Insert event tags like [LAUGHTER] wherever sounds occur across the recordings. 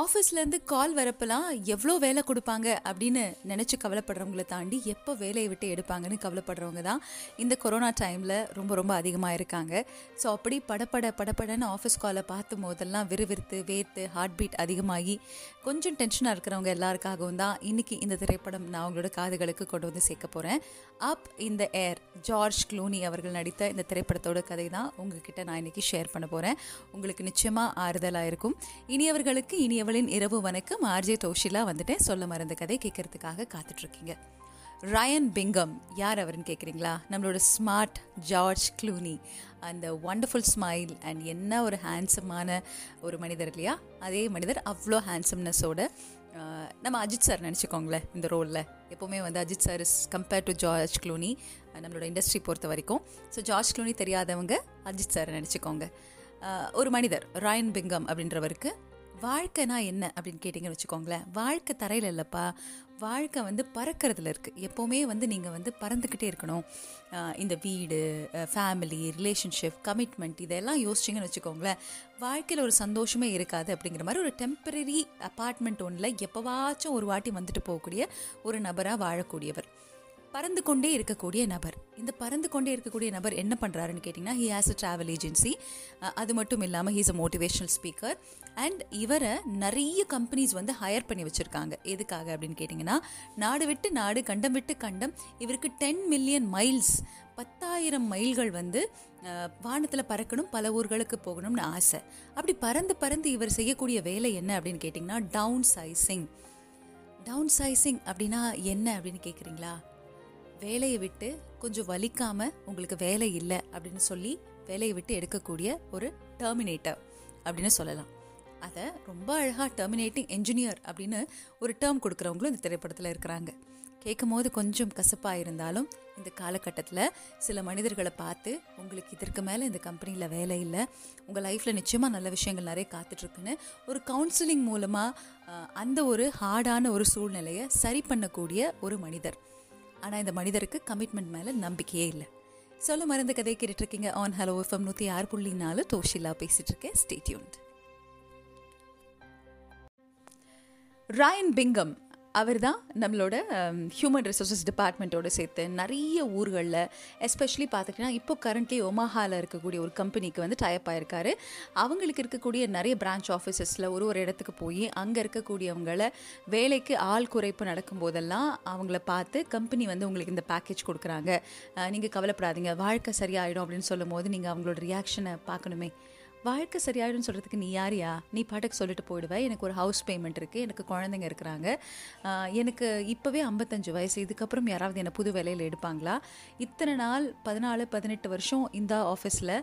ஆஃபீஸ்லேருந்து கால் வரப்பெல்லாம் எவ்வளோ வேலை கொடுப்பாங்க அப்படின்னு நினச்சி கவலைப்படுறவங்களை தாண்டி எப்போ வேலையை விட்டு எடுப்பாங்கன்னு கவலைப்படுறவங்க தான் இந்த கொரோனா டைமில் ரொம்ப ரொம்ப அதிகமாக இருக்காங்க. ஸோ அப்படி படப்பட படப்படன்னு ஆஃபீஸ் காலை பார்த்தும் போதெல்லாம் விறுவிறுத்து வேர்த்து ஹார்ட் பீட் அதிகமாகி கொஞ்சம் டென்ஷனாக இருக்கிறவங்க எல்லாருக்காகவும் தான் இன்றைக்கி இந்த திரைப்படம் நான் அவங்களோட காதுகளுக்கு கொண்டு வந்து சேர்க்க போகிறேன் அப் இந்த ஏர் ஜார்ஜ் க்ளூனி அவர்கள் நடித்த இந்த திரைப்படத்தோட கதை தான் உங்ககிட்ட நான் இன்றைக்கி ஷேர் பண்ண போகிறேன் உங்களுக்கு நிச்சயமாக ஆறுதலாக இருக்கும். இனியவர்களுக்கு இனியவளின் இரவு வணக்கம். ஆர்ஜே தோஷிலா வந்துட்டு சொல்ல மறந்த கதை கேட்கறதுக்காக காத்துட்ருக்கீங்க. ரயன் பிங்கம் யார் அவருன்னு கேட்குறீங்களா? நம்மளோட ஸ்மார்ட் ஜார்ஜ் க்ளூனி அந்த ஒண்டர்ஃபுல் ஸ்மைல் அண்ட் என்ன ஒரு ஹேண்ட்ஸமான ஒரு மனிதர் இல்லையா? அதே மனிதர் அவ்வளோ ஹேண்ட்ஸம்னஸோட நம்ம அஜித் சார் நினச்சிக்கோங்களேன் இந்த ரோலில் எப்போவுமே வந்து Ajith sir is compared to George Clooney நம்மளோட இண்டஸ்ட்ரி பொறுத்த வரைக்கும். ஸோ ஜார்ஜ் க்ளூனி தெரியாதவங்க அஜித் சார் நினச்சிக்கோங்க. ஒரு மனிதர் ராயன் பிங்கம் அப்படின்றவருக்கு வாழ்க்கைனா என்ன அப்படின்னு கேட்டிங்கன்னு வச்சுக்கோங்களேன். வாழ்க்கை தரையில் இல்லைப்பா. வாழ்க்கை வந்து பறக்கிறதுல இருக்குது எப்போவுமே வந்து நீங்கள் வந்து பறந்துக்கிட்டே இருக்கணும். இந்த வீடு ஃபேமிலி ரிலேஷன்ஷிப் கமிட்மெண்ட் இதெல்லாம் யோசிச்சிங்கன்னு வச்சுக்கோங்களேன். வாழ்க்கையில் ஒரு சந்தோஷமே இருக்காது அப்படிங்கிற மாதிரி ஒரு டெம்பரரி அப்பார்ட்மெண்ட் ஒன்றில் எப்போவாச்சும் ஒரு வாட்டி வந்துட்டு போகக்கூடிய ஒரு நபராக வாழக்கூடியவர். பறந்து கொண்டே இருக்கக்கூடிய நபர். இந்த பறந்து கொண்டே இருக்கக்கூடிய நபர் என்ன பண்ணுறாருன்னு கேட்டிங்கன்னா he has a travel agency அது மட்டும் இல்லாமல் he's a motivational speaker and இவரை நிறைய கம்பெனிஸ் வந்து ஹையர் பண்ணி வச்சுருக்காங்க. எதுக்காக அப்படின்னு கேட்டிங்கன்னா நாடு விட்டு நாடு கண்டம் விட்டு கண்டம் இவருக்கு டென் மில்லியன் மைல்ஸ் பத்தாயிரம் மைல்கள் வந்து வானத்தில் பறக்கணும் பல ஊர்களுக்கு போகணும்னு ஆசை. அப்படி பறந்து பறந்து இவர் செய்யக்கூடிய வேலை என்ன அப்படின்னு கேட்டிங்கன்னா டவுன் சைசிங் டவுன் சைசிங் அப்படின்னா என்ன அப்படின்னு கேட்குறீங்களா வேலையை விட்டு கொஞ்சம் வலிக்காம உங்களுக்கு வேலை இல்லை அப்படின்னு சொல்லி வேலையை விட்டு எடுக்கக்கூடிய ஒரு டெர்மினேட்டர் அப்படின்னு சொல்லலாம். அதை ரொம்ப அழகாக டெர்மினேட்டிங் என்ஜினியர் அப்படின்னு ஒரு டேர்ம் கொடுக்குறவங்களும் இந்த திரைப்படத்தில் இருக்கிறாங்க. கேட்கும் போது கொஞ்சம் கசப்பாக இருந்தாலும் இந்த காலகட்டத்தில் சில மனிதர்களை பார்த்து உங்களுக்கு இதற்கு மேலே இந்த கம்பெனியில் வேலை இல்லை உங்கள் லைஃப்பில் நிச்சயமாக நல்ல விஷயங்கள் நிறைய காத்துட்ருக்குன்னு ஒரு கவுன்சிலிங் மூலமாக அந்த ஒரு ஹார்டான ஒரு சூழ்நிலையை சரி பண்ணக்கூடிய ஒரு மனிதர். ஆனால் இந்த மனிதருக்கு கமிட்மெண்ட் மேலே நம்பிக்கையே இல்லை. சொல்ல மருந்த கதை கேட்டுட்ருக்கீங்க. ஆன் ஹலோ எஃப்எம் நூற்றி ஆறு புள்ளி நாலு தோஷிலா பேசிட்டு இருக்கேன் ஸ்டேட்யூன்ட் ராயன் பிங்கம் அவர் தான் நம்மளோட ஹியூமன் ரிசோர்ஸஸ் டிபார்ட்மெண்ட்டோடு சேர்த்து நிறைய ஊர்களில் எஸ்பெஷலி பார்த்துக்கிட்டிங்கன்னா இப்போ கரண்ட்லி ஒமாஹாவில் இருக்கக்கூடிய ஒரு கம்பெனிக்கு வந்து டைப் ஆயிருக்காரு. அவங்களுக்கு இருக்கக்கூடிய நிறைய பிரான்ச் ஆஃபீஸஸில் ஒரு ஒரு இடத்துக்கு போய் அங்கே இருக்கக்கூடியவங்களை வேலைக்கு ஆள் குறைப்பு நடக்கும் போதெல்லாம் அவங்கள பார்த்து கம்பெனி வந்து உங்களுக்கு இந்த பேக்கேஜ் கொடுக்குறாங்க. நீங்கள் கவலைப்படாதீங்க வாழ்க்கை சரியாயிடும் அப்படின்னு சொல்லும் போது நீங்கள் அவங்களோட ரியாக்ஷனை பார்க்கணுமே. வாழ்க்கை சரியாயிடும் சொல்கிறதுக்கு நீ யாரியா? நீ பாட்டுக்கு சொல்லிட்டு போயிடுவேன் எனக்கு ஒரு ஹவுஸ் பேமெண்ட் இருக்குது எனக்கு குழந்தைங்க இருக்கிறாங்க. எனக்கு இப்போவே ஐம்பத்தஞ்சு வயசு. இதுக்கப்புறம் யாராவது என்னை புது வேலையில் எடுப்பாங்களா? இத்தனை நாள் பதினாலு பதினெட்டு வருஷம் இந்த ஆஃபீஸில்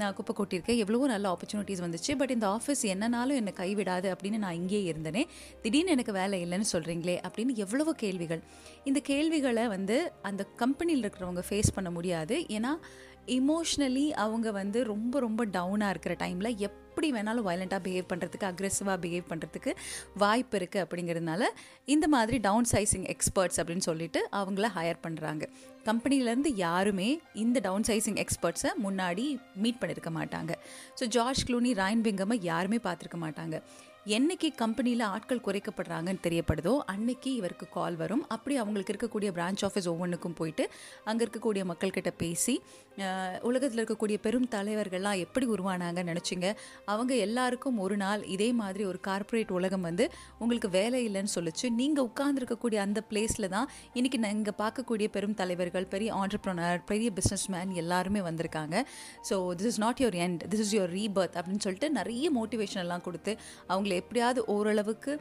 நான் குப்பை கொட்டியிருக்கேன். எவ்வளவோ நல்ல ஆப்பர்ச்சுனிட்டிஸ் வந்துச்சு. பட் இந்த ஆஃபீஸ் என்னனாலும் என்னை கைவிடாது அப்படின்னு நான் இங்கேயே இருந்தேனே. திடீர்னு எனக்கு வேலை இல்லைன்னு சொல்கிறீங்களே அப்படின்னு எவ்வளவோ கேள்விகள். இந்த கேள்விகளை வந்து அந்த கம்பெனியில் இருக்கிறவங்க ஃபேஸ் பண்ண முடியாது. ஏன்னா இமோஷ்னலி அவங்க வந்து ரொம்ப ரொம்ப டவுனாக இருக்கிற டைமில் எப்படி வேணாலும் வயலண்ட்டாக பிஹேவ் பண்ணுறதுக்கு அக்ரெசிவாக பிஹேவ் பண்ணுறதுக்கு வாய்ப்பு இருக்குது அப்படிங்கிறதுனால இந்த மாதிரி டவுன் சைசிங் எக்ஸ்பர்ட்ஸ் அப்படின்னு சொல்லிட்டு அவங்கள ஹையர் பண்ணுறாங்க கம்பெனிலேருந்து யாருமே இந்த டவுன் சைசிங் எக்ஸ்பர்ட்ஸை முன்னாடி மீட் பண்ணியிருக்க மாட்டாங்க. ஸோ ஜார்ஜ் க்ளூனி ராயன் பிங்கம்மை யாருமே பார்த்துருக்க மாட்டாங்க. என்னைக்கு கம்பெனியில் ஆட்கள் குறைக்கப்படுறாங்கன்னு தெரியப்படுதோ அன்னைக்கு இவருக்கு கால் வரும். அப்படி அவங்களுக்கு இருக்கக்கூடிய பிரான்ச் ஆஃபீஸ் ஒவ்வொன்றுக்கும் போயிட்டு அங்கே இருக்கக்கூடிய மக்கள்கிட்ட பேசி உலகத்தில் இருக்கக்கூடிய பெரும் தலைவர்கள்லாம் எப்படி உருவானாங்கன்னு நினச்சிங்க. அவங்க எல்லாருக்கும் ஒரு நாள் இதே மாதிரி ஒரு கார்ப்பரேட் உலகம் வந்து உங்களுக்கு வேலை இல்லைன்னு சொல்லிச்சு. நீங்கள் உட்கார்ந்துருக்கக்கூடிய அந்த பிளேஸில் தான் இன்றைக்கி இங்கே பார்க்கக்கூடிய பெரும் தலைவர்கள் பெரிய ஆண்டர்ப்ரனர் பெரிய பிஸ்னஸ் மேன் எல்லாருமே வந்திருக்காங்க. So this is not your end this is your rebirth அப்படின்னு சொல்லிட்டு நிறைய மோட்டிவேஷன் எல்லாம் கொடுத்து அவங்கள எப்படியாவது ஓரளவுக்கு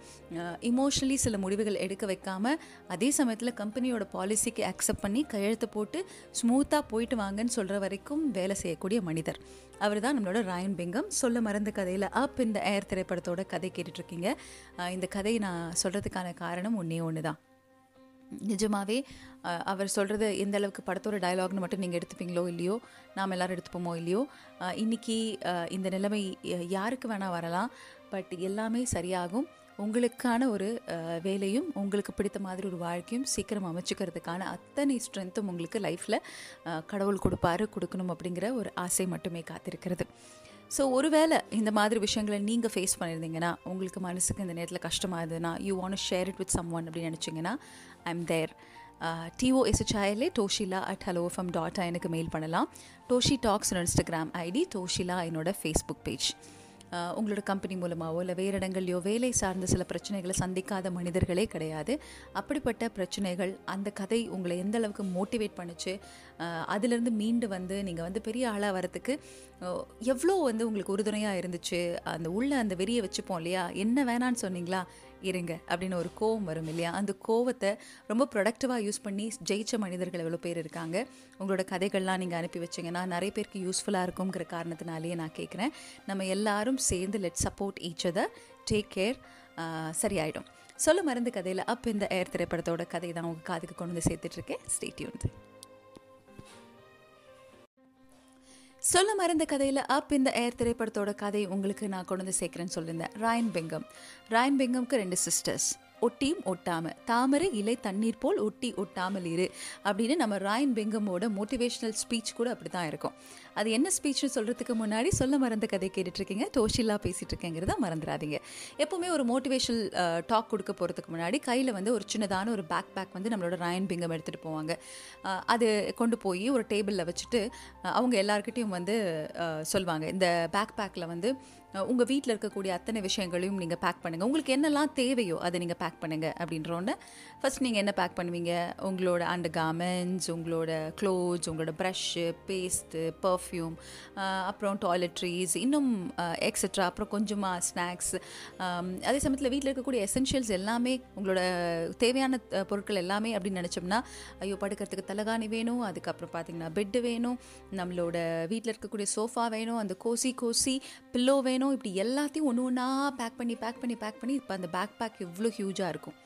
இமோஷனலி சில முடிவுகள் எடுக்க வைக்காமல் அதே சமயத்தில் கம்பெனியோட பாலிசிக்கு அக்செப்ட் பண்ணி கையெழுத்து போட்டு ஸ்மூத்தாக போயிட்டு வாங்கன்னு சொல்கிற வரைக்கும் வேலை செய்யக்கூடிய மனிதர். அவர் தான் நம்மளோட ராயன் பிங்கம் சொல்ல மறந்த கதையில் அப் இந்த ஏர் திரைப்படத்தோட கதை கேட்டுட்ருக்கீங்க. இந்த கதையை நான் சொல்கிறதுக்கான காரணம் ஒன்றே ஒன்று தான் நிஜமாகவே அவர் சொல்கிறது எந்த அளவுக்கு படத்தோட டயலாக்னு மட்டும் நீங்கள் எடுத்துப்பீங்களோ இல்லையோ நாம் எல்லோரும் எடுத்துப்போமோ இல்லையோ இன்றைக்கி இந்த நிலைமை யாருக்கு வேணால் வரலாம். பட் எல்லாமே சரியாகும். உங்களுக்கான ஒரு வேலையும் உங்களுக்கு பிடித்த மாதிரி ஒரு வாழ்க்கையும் சீக்கிரம் அமைச்சுக்கிறதுக்கான அத்தனை ஸ்ட்ரென்த்தும் உங்களுக்கு லைஃப்பில் கடவுள் கொடுப்பாரு கொடுக்கணும் அப்படிங்கிற ஒரு ஆசை மட்டுமே காத்திருக்கிறது. ஸோ ஒருவேளை இந்த மாதிரி விஷயங்களை நீங்கள் ஃபேஸ் பண்ணியிருந்தீங்கன்னா உங்களுக்கு மனசுக்கு இந்த நேரத்தில் கஷ்டமாக இருந்ததுன்னா you want share it with someone அப்படின்னு நினச்சிங்கன்னா I am there டிஓஎஸ்ஹெச்ஐஎல்ஏ டோஷிலா at hello ஃபம் dot எனக்கு மெயில் பண்ணலாம். டோஷி டாக்ஸ் இன்ஸ்டாகிராம் ஐடி டோஷிலா என்னோட ஃபேஸ்புக் பேஜ் உங்களோட கம்பெனி மூலமாகவோ இல்லை வேறு இடங்கள்லையோ வேலை சார்ந்த சில பிரச்சனைகளை சந்திக்காத மனிதர்களே கிடையாது. அப்படிப்பட்ட பிரச்சனைகள் அந்த கதை உங்களை எந்த அளவுக்கு மோட்டிவேட் பண்ணுச்சு? அதுலேருந்து மீண்டு வந்து நீங்கள் வந்து பெரிய ஆளாக வரத்துக்கு எவ்வளோ வந்து உங்களுக்கு உறுதுணையாக இருந்துச்சு? அந்த உள்ள அந்த வெறியை வச்சுப்போம் இல்லையா? என்ன வேணான்னு சொன்னீங்களா? இருங்க அப்படின்னு ஒரு கோவம் வரும் இல்லையா? அந்த கோவத்தை ரொம்ப ப்ரொடக்டிவாக யூஸ் பண்ணி ஜெயிச்ச மனிதர்கள் எவ்வளோ பேர் இருக்காங்க? உங்களோட கதைகள்லாம் நீங்கள் அனுப்பி வச்சிங்கன்னா நிறைய பேருக்கு யூஸ்ஃபுல்லாக இருக்குங்கிற காரணத்தினாலேயே நான் கேட்குறேன். நம்ம எல்லாரும் சேர்ந்து let support each other take care சரியாயிடும். சொல்ல மருந்து கதையில் அப் இந்த ஏர் திரைப்படத்தோட கதை தான் உங்கள் காதுக்கு கொண்டு வந்து சேர்த்துட்ருக்கேன் ஸ்டேட்யூன் சொல்ல மறந்த கதையில் அப் இந்த ஏர் திரைப்படத்தோட கதை உங்களுக்கு நான் கொண்டு வந்து சேர்க்குறேன்னு சொல்லியிருந்தேன். ராயன் பெங்கம் ராயன் பெங்கம்க்கு ரெண்டு சிஸ்டர்ஸ் ஒட்டியும் ஒட்டாம. தாமரை இலை தண்ணீர் போல் ஒட்டி ஒட்டாமல் இரு அப்படின்னு நம்ம ராயன் பெங்கமோட மோட்டிவேஷனல் ஸ்பீச் கூட அப்படி தான் இருக்கும். அது என்ன ஸ்பீச்னு சொல்கிறதுக்கு முன்னாடி சொல்ல மறந்த கதை கேட்டுட்ருக்கீங்க. டோஷிலாக பேசிகிட்டு இருக்கேங்கிறத மறந்துடாதீங்க. எப்போவுமே ஒரு மோட்டிவேஷனல் டாக் கொடுக்க போகிறதுக்கு முன்னாடி கையில் வந்து ஒரு சின்னதான ஒரு பேக் பேக் வந்து நம்மளோட ராயன் பிங்கம் எடுத்துகிட்டு போவாங்க. அது கொண்டு போய் ஒரு டேபிளில் வச்சுட்டு அவங்க எல்லாருக்கிட்டையும் வந்து சொல்லுவாங்க இந்த பேக் பேக்கில் வந்து உங்கள் வீட்டில் இருக்கக்கூடிய அத்தனை விஷயங்களையும் நீங்கள் பேக் பண்ணுங்கள் உங்களுக்கு என்னெல்லாம் தேவையோ அதை நீங்கள் பேக் பண்ணுங்கள் அப்படின்றோன்னு ஃபஸ்ட் நீங்கள் என்ன பேக் பண்ணுவீங்க? உங்களோட அண்ட் கார்மெண்ட்ஸ் உங்களோட க்ளோத்ஸ் உங்களோட ப்ரஷ்ஷு பேஸ்ட்டு பர்ஃப்யூம் uh, அப்புறம் டாய்லெட்ரிஸ் இன்னும் uh, எக்ஸட்ரா அப்புறம் கொஞ்சமாக ஸ்நாக்ஸ் um, அதே சமயத்தில் வீட்டில் இருக்கக்கூடிய எசென்ஷியல்ஸ் எல்லாமே உங்களோட தேவையான uh, பொருட்கள் எல்லாமே அப்படின்னு நினச்சோம்னா ஐயோ படுக்கிறதுக்கு தலகாணி வேணும் அதுக்கப்புறம் பார்த்திங்கன்னா பெட்டு வேணும் நம்மளோட வீட்டில் இருக்கக்கூடிய சோஃபா வேணும் அந்த கோசி கோசி பில்லோ வேணும் இப்படி எல்லாத்தையும் ஒன்று ஒன்றா பேக் பண்ணி பேக் பண்ணி பேக் பண்ணி இப்போ அந்த பேக் பேக் எவ்வளோ ஹியூஜாக இருக்கும்.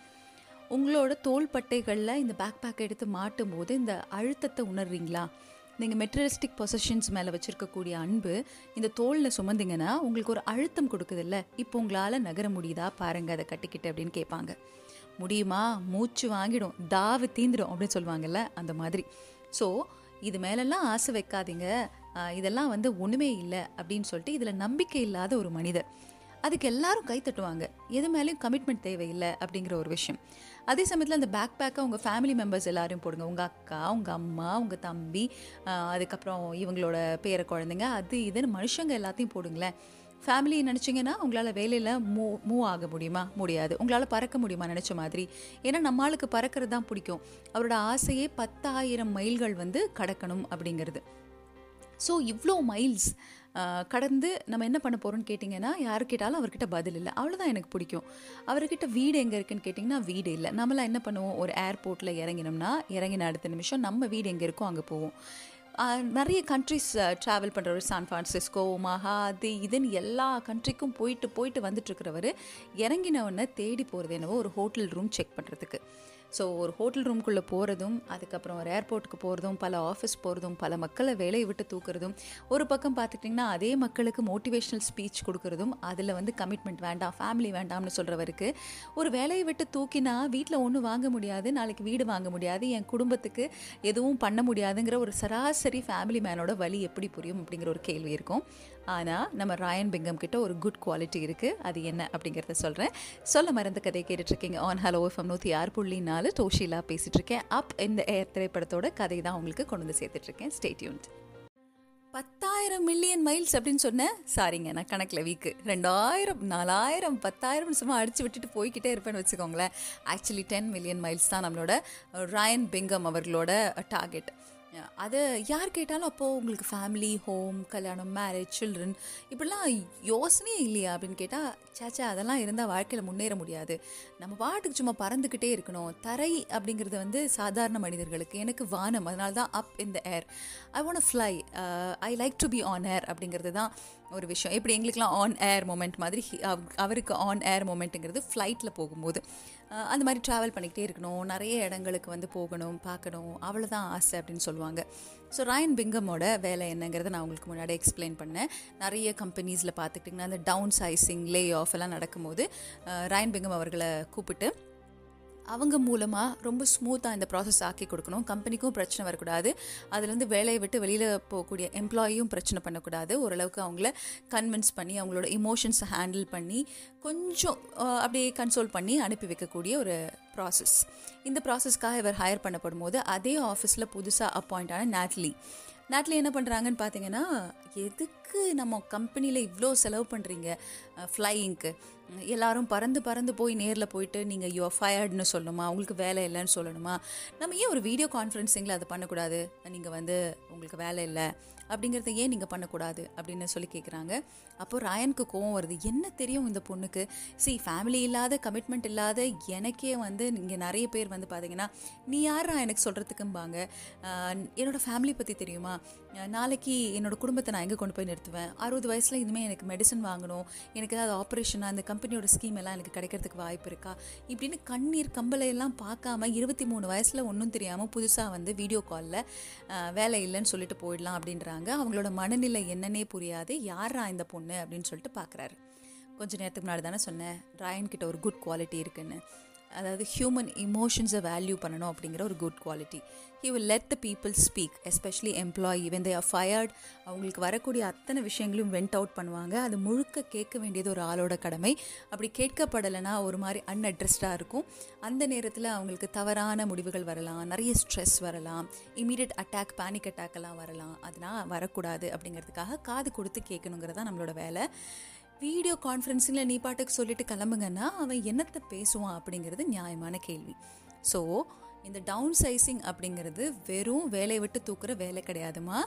உங்களோட தோள்பட்டைகளில் இந்த பேக் பேக் எடுத்து மாட்டும் போது இந்த அழுத்தத்தை உணர்றீங்களா? நீங்கள் மெட்டீரியலிஸ்டிக் பொசிஷன்ஸ் மேலே வச்சுருக்கக்கூடிய அன்பு இந்த தோளில் சுமந்திங்கன்னா உங்களுக்கு ஒரு அழுத்தம் கொடுக்குதில்ல? இப்போ உங்களால் நகர முடியுதா? பாருங்கள் அதை கட்டிக்கிட்டு அப்படின்னு கேட்பாங்க. முடியுமா? மூச்சு வாங்கிடும். தாவு தீந்துடும் அப்படின்னு சொல்லுவாங்கல்ல அந்த மாதிரி. ஸோ இது மேலெல்லாம் ஆசை வைக்காதீங்க. இதெல்லாம் வந்து ஒன்றுமே இல்லை அப்படின்னு சொல்லிட்டு இதில் நம்பிக்கை இல்லாத ஒரு மனிதர். அதுக்கு எல்லாரும் கை தட்டுவாங்க. எது மேலேயும் கமிட்மெண்ட் தேவையில்லை அப்படிங்கிற ஒரு விஷயம். அதே சமயத்தில் அந்த பேக் பேக்கை உங்கள் ஃபேமிலி மெம்பர்ஸ் எல்லாரையும் போடுங்க. உங்கள் அக்கா உங்கள் அம்மா உங்கள் தம்பி அதுக்கப்புறம் இவங்களோட பேர குழந்தைங்க அது இதுன்னு மனுஷங்க எல்லாத்தையும் போடுங்களேன். ஃபேமிலி நினச்சிங்கன்னா உங்களால் வேலையில் மூ மூவ் ஆக முடியுமா? முடியாது. உங்களால் பறக்க முடியுமா நினச்ச மாதிரி? ஏன்னா நம்மளுக்கு பறக்கிறது தான் பிடிக்கும். அவரோட ஆசையே பத்தாயிரம் மைல்கள் வந்து கடக்கணும் அப்படிங்கிறது. ஸோ இவ்வளோ மைல்ஸ் கடந்து நம்ம என்ன பண்ண போகிறோம்னு கேட்டிங்கன்னா யார் கேட்டாலும் அவர்கிட்ட பதில் இல்லை. அவ்வளோதான் எனக்கு பிடிக்கும். அவர்கிட்ட வீடு எங்கே இருக்குன்னு கேட்டிங்கன்னா வீடு இல்லை. நம்மளாம் என்ன பண்ணுவோம்? ஒரு ஏர்போர்ட்டில் இறங்கினோம்னா இறங்கின அடுத்த நிமிஷம் நம்ம வீடு எங்கே இருக்கோ அங்கே போவோம். நிறைய கண்ட்ரிஸ் ட்ராவல் பண்ணுறவர் சான் ஃப்ரான்சிஸ்கோ மஹா அது இதுன்னு எல்லா கண்ட்ரிக்கும் போயிட்டு போயிட்டு வந்துட்டுருக்கிறவர் இறங்கினவொன்னே தேடி போகிறது என்னவோ ஒரு ஹோட்டல் ரூம் செக் பண்ணுறதுக்கு ஸோ ஒரு ஹோட்டல் ரூம்குள்ளே போகிறதும் அதுக்கப்புறம் ஒரு ஏர்போர்ட்டுக்கு போகிறதும் பல ஆஃபீஸ் போகிறதும் பல மக்களை வேலையை விட்டு தூக்குறதும் ஒரு பக்கம் பார்த்துட்டிங்கன்னா அதே மக்களுக்கு மோட்டிவேஷ்னல் ஸ்பீச் கொடுக்குறதும் அதில் வந்து கமிட்மெண்ட் வேண்டாம் ஃபேமிலி வேண்டாம்னு சொல்கிறவருக்கு ஒரு வேலையை விட்டு தூக்கினா வீட்டில் ஒன்றும் வாங்க முடியாது நாளைக்கு வீடு வாங்க முடியாது என் குடும்பத்துக்கு எதுவும் பண்ண முடியாதுங்கிற ஒரு சராசரி ஃபேமிலி மேனோட வழி எப்படி புரியும் அப்படிங்கிற ஒரு கேள்வி இருக்கும். ஆனால் நம்ம ராயன் பிங்கம் கிட்ட ஒரு குட் குவாலிட்டி இருக்குது அது என்ன அப்படிங்கிறத சொல்கிறேன் சொல்ல மறந்த கதை கேட்டுட்ருக்கீங்க ஆன் ஹலோ எஃப்எம் நூற்றி ஆறு புள்ளி நாலு. டோஷிலா பேசிகிட்ருக்கேன் அப் இந்த ஏர் திரைப்படத்தோட கதை தான் உங்களுக்கு கொண்டு வந்து சேர்த்துட்ருக்கேன் ஸ்டேட்யூன்ட் பத்தாயிரம் மில்லியன் மைல்ஸ் அப்படின்னு சொன்னேன் சாரிங்க நான் கணக்கில் வீக்கு ரெண்டாயிரம் நாலாயிரம் பத்தாயிரம் சும்மா அடித்து விட்டுட்டு போய்கிட்டே இருப்பேன்னு வச்சுக்கோங்களேன். ஆக்சுவலி டென் மில்லியன் மைல்ஸ் தான் நம்மளோட ராயன் பெங்கம் அவர்களோட டார்கெட் அதை யார் கேட்டாலும் அப்போது உங்களுக்கு ஃபேமிலி ஹோம் கல்யாணம் மேரேஜ் சில்ட்ரன் இப்படிலாம் யோசனையே இல்லையா அப்படின்னு கேட்டால் சேச்சா அதெல்லாம் இருந்தால் வாழ்க்கையில் முன்னேற முடியாது. நம்ம பாட்டுக்கு சும்மா பறந்துக்கிட்டே இருக்கணும். தரை அப்படிங்கிறது வந்து சாதாரண மனிதர்களுக்கு. எனக்கு வானம். அதனால தான் up in the air I want fly I like to be on air அப்படிங்கிறது தான் ஒரு விஷயம். எப்படி எங்களுக்குலாம் ஆன் ஏர் மூமெண்ட் மாதிரி அவருக்கு ஆன் ஏர் மூமெண்ட்டுங்கிறது ஃப்ளைட்டில் போகும்போது அந்த மாதிரி ட்ராவல் பண்ணிக்கிட்டே இருக்கணும். நிறைய இடங்களுக்கு வந்து போகணும் பார்க்கணும். அவ்வளோதான் ஆசை அப்படின்னு சொல்லுவாங்க. ஸோ ராயன் பிங்கமோட வேலை என்னங்கிறத நான் உங்களுக்கு முன்னாடி எக்ஸ்பிளைன் பண்ணேன். நிறைய கம்பெனிஸில் பார்த்துக்கிட்டிங்கன்னா அந்த டவுன் சைசிங் லே ஆஃப் எல்லாம் நடக்கும்போது ராயன் பிங்கம் அவர்களை கூப்பிட்டு அவங்க மூலமாக ரொம்ப ஸ்மூத்தாக இந்த ப்ராசஸ் ஆக்கி கொடுக்கணும். கம்பெனிக்கும் பிரச்சனை வரக்கூடாது. அதுலேருந்து வேலையை விட்டு வெளியில் போகக்கூடிய எம்ப்ளாயியும் பிரச்சனை பண்ணக்கூடாது. ஓரளவுக்கு அவங்கள கன்வின்ஸ் பண்ணி அவங்களோட இமோஷன்ஸை ஹேண்டில் பண்ணி கொஞ்சம் அப்படியே கன்சோல் பண்ணி அனுப்பி வைக்கக்கூடிய ஒரு ப்ராசஸ் இந்த ப்ராசஸ்க்காக இவர் ஹையர் பண்ணப்படும் போது அதே ஆஃபீஸில் புதுசாக அப்பாயிண்ட் ஆன நேட்லி நாட்டில் என்ன பண்ணுறாங்கன்னு பார்த்தீங்கன்னா எதுக்கு நம்ம கம்பெனியில் இவ்வளோ செலவு பண்ணுறீங்க ஃப்ளையிங்க்கு எல்லாரும் பறந்து பறந்து போய் நேரில் போயிட்டு நீங்கள் யூ ஃபயர்டுன்னு சொல்லணுமா? உங்களுக்கு வேலை இல்லைன்னு சொல்லணுமா? நம்ம ஏன் ஒரு வீடியோ கான்ஃபரன்சிங்கில் அதை பண்ணக்கூடாது? நீங்கள் வந்து உங்களுக்கு வேலை இல்லை. அப்படிங்கிறத ஏன் நீங்கள் பண்ணக்கூடாது? அப்படின்னு சொல்லி கேட்குறாங்க அப்போ ராயனுக்கு கோவம் வருது. என்ன தெரியும் இந்த பொண்ணுக்கு? சி ஃபேமிலி இல்லாத கமிட்மெண்ட் இல்லாத எனக்கே வந்து இங்கே நிறைய பேர் வந்து பார்த்தீங்கன்னா நீ யாரா எனக்கு சொல்கிறதுக்கும்பாங்க என்னோடய ஃபேமிலி பற்றி தெரியுமா? நாளைக்கு என்னோட குடும்பத்தை நான் எங்கே கொண்டு போய் நிறுத்துவேன்? அறுபது வயசில் இனிமேல் எனக்கு மெடிசன் வாங்கணும். எனக்கு ஏதாவது ஆப்ரேஷனாக அந்த கம்பெனியோட ஸ்கீம் எல்லாம் எனக்கு கிடைக்கிறதுக்கு வாய்ப்பு இருக்கா? இப்படின்னு கண்ணீர் கம்பளை எல்லாம் பார்க்காம இருபத்தி மூணு வயசில் ஒன்றும் தெரியாமல் புதுசாக வந்து வீடியோ காலில் வேலை இல்லைன்னு சொல்லிட்டு போயிடலாம் அப்படின்றாங்க. அவங்களோட மனநிலை என்னன்னே புரியாது. யாரா இந்த பொண்ணு? அப்படின்னு சொல்லிட்டு பார்க்குறாரு. கொஞ்ச நேரத்துக்கு முன்னாடி தானே சொன்னேன் ராயன் கிட்ட ஒரு குட் குவாலிட்டி இருக்குன்னு. அதாவது ஹியூமன் இமோஷன்ஸை வேல்யூ பண்ணணும் அப்படிங்கிற ஒரு good quality he will let the people speak especially employee when they are fired அவங்களுக்கு வரக்கூடிய அத்தனை விஷயங்களும் வெண்ட் அவுட் பண்ணுவாங்க. அது முழுக்க கேட்க வேண்டியது ஒரு ஆளோட கடமை. அப்படி கேட்கப்படலைன்னா ஒரு மாதிரி அன்அட்ரஸ்டாக இருக்கும். அந்த நேரத்தில் அவங்களுக்கு தவறான முடிவுகள் வரலாம். நிறைய ஸ்ட்ரெஸ் வரலாம். இமீடியட் அட்டாக் பேனிக் அட்டாக் எல்லாம் வரலாம். அதனால் வரக்கூடாது அப்படிங்கிறதுக்காக காது கொடுத்து கேட்கணுங்கிறதா நம்மளோட வேலை. வீடியோ கான்ஃபரன்சிங்கில் நீ பாட்டுக்கு சொல்லிட்டு கிளம்புங்கன்னா அவன் என்னத்தை பேசுவான் அப்படிங்கிறது நியாயமான கேள்வி. ஸோ இந்த டவுன் சைஸிங் அப்படிங்கிறது வெறும் வேலையை விட்டு தூக்குற வேலை கிடையாதுமா.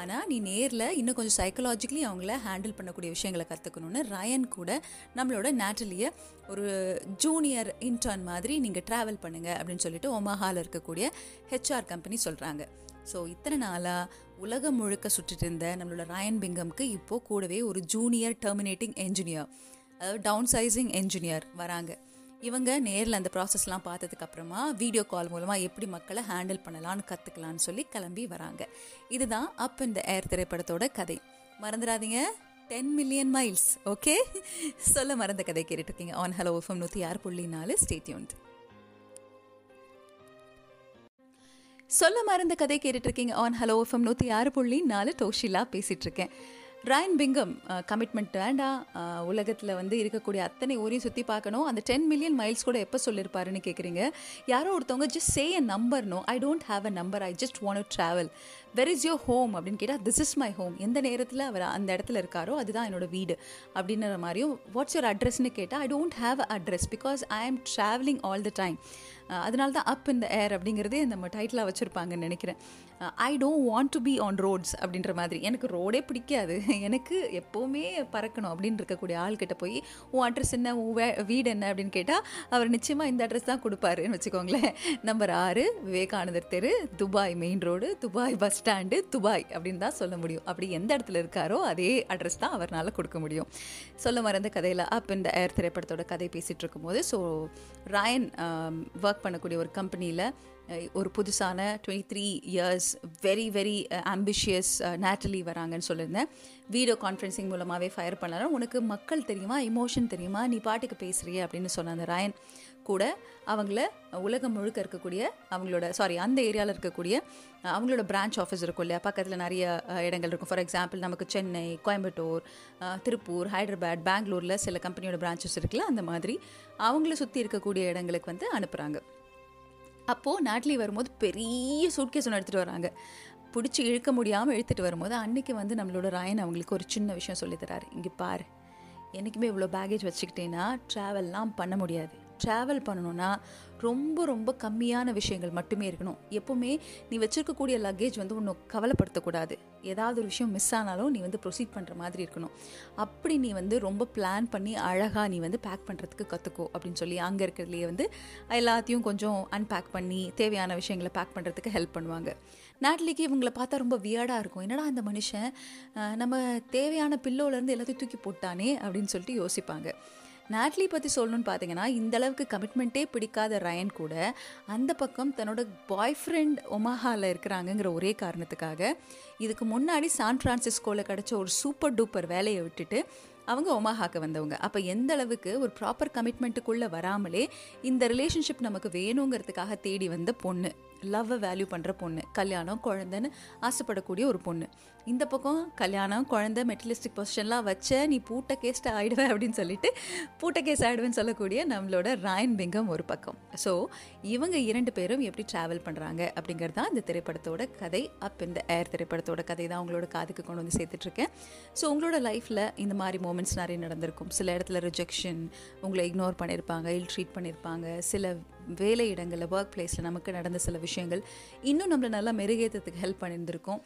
ஆனால் நீ நேரில் இன்னும் கொஞ்சம் சைக்கலாஜிக்கலி அவங்கள ஹேண்டில் பண்ணக்கூடிய விஷயங்களை கற்றுக்கணுன்னு ரயன் கூட நம்மளோட நேட்டலியை ஒரு ஜூனியர் இன்டர்ன் மாதிரி நீங்கள் ட்ராவல் பண்ணுங்கள் அப்படின்னு சொல்லிட்டு ஒமாஹாவில் இருக்கக்கூடிய ஹெச்ஆர் கம்பெனி சொல்கிறாங்க ஸோ இத்தனை நாளாக உலகம் முழுக்க சுற்றிட்டு இருந்த நம்மளோட ராயன் பிங்கம்க்கு இப்போ கூடவே ஒரு ஜூனியர் டெர்மினேட்டிங் என்ஜினியர் அதாவது டவுன் சைசிங் என்ஜினியர் வராங்க. இவங்க நேரில் அந்த ப்ராசஸ்லாம் பார்த்ததுக்கு அப்புறமா வீடியோ கால் மூலமாக எப்படி மக்களை ஹேண்டில் பண்ணலாம்னு கற்றுக்கலான்னு சொல்லி கிளம்பி வராங்க. இதுதான் அப் இந்த ஏர் திரைப்படத்தோட கதை. மறந்துடாதீங்க. டென் மில்லியன் மைல்ஸ் ஓகே சொல்ல மறந்த கதை கேட்டுட்ருக்கீங்க ஆன் ஹலோ ஃபம் நூற்றி ஆறு புள்ளி நாலு ஸ்டேட்யூன்ட் சொல்ல மறந்த கதை கேட்டுட்டு இருக்கீங்க ஆன் ஹலோ எஃப்எம் நூற்றி ஆறு புள்ளி நாலு டோஷிலா பேசிகிட்டு இருக்கேன் ராயன் பிங்கம் கமிட்மெண்ட் வேண்டாம் உலகத்தில் வந்து இருக்கக்கூடிய அத்தனை ஊரையும் சுற்றி பார்க்கணும். அந்த டென் மில்லியன் மைல்ஸ் கூட எப்போ சொல்லியிருப்பாருன்னு கேட்குறீங்க யாரோ ஒருத்தவங்க just say a number no I don't have a number I just want travel where is your home அப்படின்னு கேட்டால் திஸ் இஸ் மை ஹோம் எந்த நேரத்தில் அவர் அந்த இடத்துல இருக்காரோ அதுதான் என்னோட வீடு அப்படின்ற மாதிரியும் வாட்ஸ் யுவர் அட்ரஸ்னு கேட்டால் I don't have a address because I am travelling all the time அதனால தான் அப் இந்த ஏர் அப்படிங்கிறதே நம்ம டைட்டிலாக வச்சுருப்பாங்கன்னு நினைக்கிறேன். I don't want to be on roads அப்படின்ற மாதிரி. எனக்கு ரோடே பிடிக்காது. [LAUGHS] எனக்கு எப்போவுமே பறக்கணும் அப்படின்னு இருக்கக்கூடிய ஆள்கிட்ட போய் உன் அட்ரஸ் என்ன? உன் வே வீடு என்ன? அப்படின்னு கேட்டால் அவர் நிச்சயமாக இந்த அட்ரஸ் தான் கொடுப்பாருன்னு வச்சுக்கோங்களேன். நம்பர் ஆறு விவேகானந்தர் தெரு Dubai main road Dubai bus stand Dubai அப்படின்னு தான் சொல்ல முடியும். அப்படி எந்த இடத்துல இருக்காரோ அதே அட்ரஸ் தான் அவரால் கொடுக்க முடியும். சொல்ல மறந்த கதையில் அப் இந்த ஏர் திரைப்படத்தோட கதை பேசிகிட்டு இருக்கும்போது ஸோ ராயன் ஒர்க் பண்ணக்கூடிய ஒரு கம்பெனியில் ஒரு புதுசான twenty three years very very ambitious Natalie வராங்கன்னு சொல்லியிருந்தேன். வீடியோ கான்ஃபரன்சிங் மூலமாகவே ஃபயர் பண்ணலாம் உனக்கு மக்கள் தெரியுமா? இமோஷன் தெரியுமா? நீ பாட்டுக்கு பேசுகிறிய அப்படின்னு சொன்ன அந்த ராயன் கூட அவங்கள உலகம் முழுக்க இருக்கக்கூடிய அவங்களோட சாரி அந்த ஏரியாவில் இருக்கக்கூடிய அவங்களோட பிரான்ச் ஆஃபீஸ் இருக்கும் இல்லையா? பக்கத்தில் நிறைய இடங்கள் இருக்கும். ஃபார் எக்ஸாம்பிள் நமக்கு சென்னை கோயம்புத்தூர் திருப்பூர் ஹைதராபாத் பெங்களூரில் சில கம்பெனியோட பிரான்ச்சஸ் இருக்குல்ல அந்த மாதிரி அவங்கள சுற்றி இருக்கக்கூடிய இடங்களுக்கு வந்து அனுப்புகிறாங்க அப்போது நாட்டிலே வரும்போது பெரிய சூட்கேஸ் ஒன்று எடுத்துகிட்டு வராங்க. பிடிச்சி இழுக்க முடியாமல் இழுத்துட்டு வரும்போது அன்றைக்கி வந்து நம்மளோட ராயன் அவங்களுக்கு ஒரு சின்ன விஷயம் சொல்லித்தராரு இங்கே பாரு என்றைக்குமே இவ்வளோ பேகேஜ் வச்சுக்கிட்டேன்னா ட்ராவல்லாம் பண்ண முடியாது. ட்ராவல் பண்ணணுன்னா ரொம்ப ரொம்ப கம்மியான விஷயங்கள் மட்டுமே இருக்கணும். எப்போவுமே நீ வச்சுருக்கக்கூடிய லக்கேஜ் வந்து ஒன்று கவலைப்படுத்தக்கூடாது. ஏதாவது ஒரு விஷயம் மிஸ் ஆனாலும் நீ வந்து ப்ரொசீட் பண்ணுற மாதிரி இருக்கணும். அப்படி நீ வந்து ரொம்ப பிளான் பண்ணி அழகாக நீ வந்து பேக் பண்ணுறதுக்கு கற்றுக்கோ அப்படின்னு சொல்லி அங்கே இருக்கிறதுலேயே வந்து எல்லாத்தையும் கொஞ்சம் அன்பேக் பண்ணி தேவையான விஷயங்களை பேக் பண்ணுறதுக்கு ஹெல்ப் பண்ணுவாங்க. நாட்லிக்கு இவங்களை பார்த்தா ரொம்ப வியர்டாக இருக்கும். என்னடா அந்த மனுஷன்? நம்ம தேவையான பில்லோலேருந்து எல்லாத்தையும் தூக்கி போட்டானே அப்படின்னு சொல்லிட்டு யோசிப்பாங்க. நாட்லி பற்றி சொல்லணும்னு பார்த்தீங்கன்னா இந்த அளவுக்கு கமிட்மெண்ட்டே பிடிக்காத ரயன் கூட அந்த பக்கம் தன்னோட பாய் ஃப்ரெண்ட் ஒமாஹாவில் இருக்கிறாங்கங்கிற ஒரே காரணத்துக்காக இதுக்கு முன்னாடி சான் ஃப்ரான்சிஸ்கோவில் கிடச்ச ஒரு சூப்பர் டூப்பர் வேலையை விட்டுட்டு அவங்க ஒமாஹாக்கு வந்தவங்க. அப்போ எந்த அளவுக்கு ஒரு ப்ராப்பர் கமிட்மெண்ட்டுக்குள்ளே வராமலே இந்த ரிலேஷன்ஷிப் நமக்கு வேணுங்கிறதுக்காக தேடி வந்த பொண்ணு லவ்வை வேல்யூ பண்ணுற பொண்ணு கல்யாணம் குழந்தைன்னு ஆசைப்படக்கூடிய ஒரு பொண்ணு. இந்த பக்கம் கல்யாணம் குழந்த மெட்டலிஸ்டிக் பொசிஷன்லாம் வச்ச நீ பூட்ட கேஸ்ட் ஆகிடுவேன் அப்படின்னு சொல்லிட்டு பூட்ட கேஸ் ஆகிடுவேன்னு சொல்லக்கூடிய நம்மளோட ராயன் பிங்கம் ஒரு பக்கம். ஸோ இவங்க இரண்டு பேரும் எப்படி ட்ராவல் பண்ணுறாங்க அப்படிங்கிறது தான் இந்த திரைப்படத்தோட கதை. அப் இந்த ஏர் திரைப்படத்தோட கதை தான் உங்களோட காதுக்கு கொண்டு வந்து சேர்த்துட்ருக்கேன். ஸோ உங்களோட லைஃப்பில் இந்த மாதிரி மூமெண்ட்ஸ் நிறைய நடந்திருக்கும். சில இடத்துல ரிஜெக்ஷன் உங்களை இக்னோர் பண்ணியிருப்பாங்க இல் ட்ரீட் பண்ணியிருப்பாங்க சில வேலை இடங்களில் ஒர்க் பிளேஸில் நமக்கு நடந்த சில விஷயங்கள் இன்னும் நம்மளை நல்லா மெருகேற்றத்துக்கு ஹெல்ப் பண்ணியிருந்திருக்கும்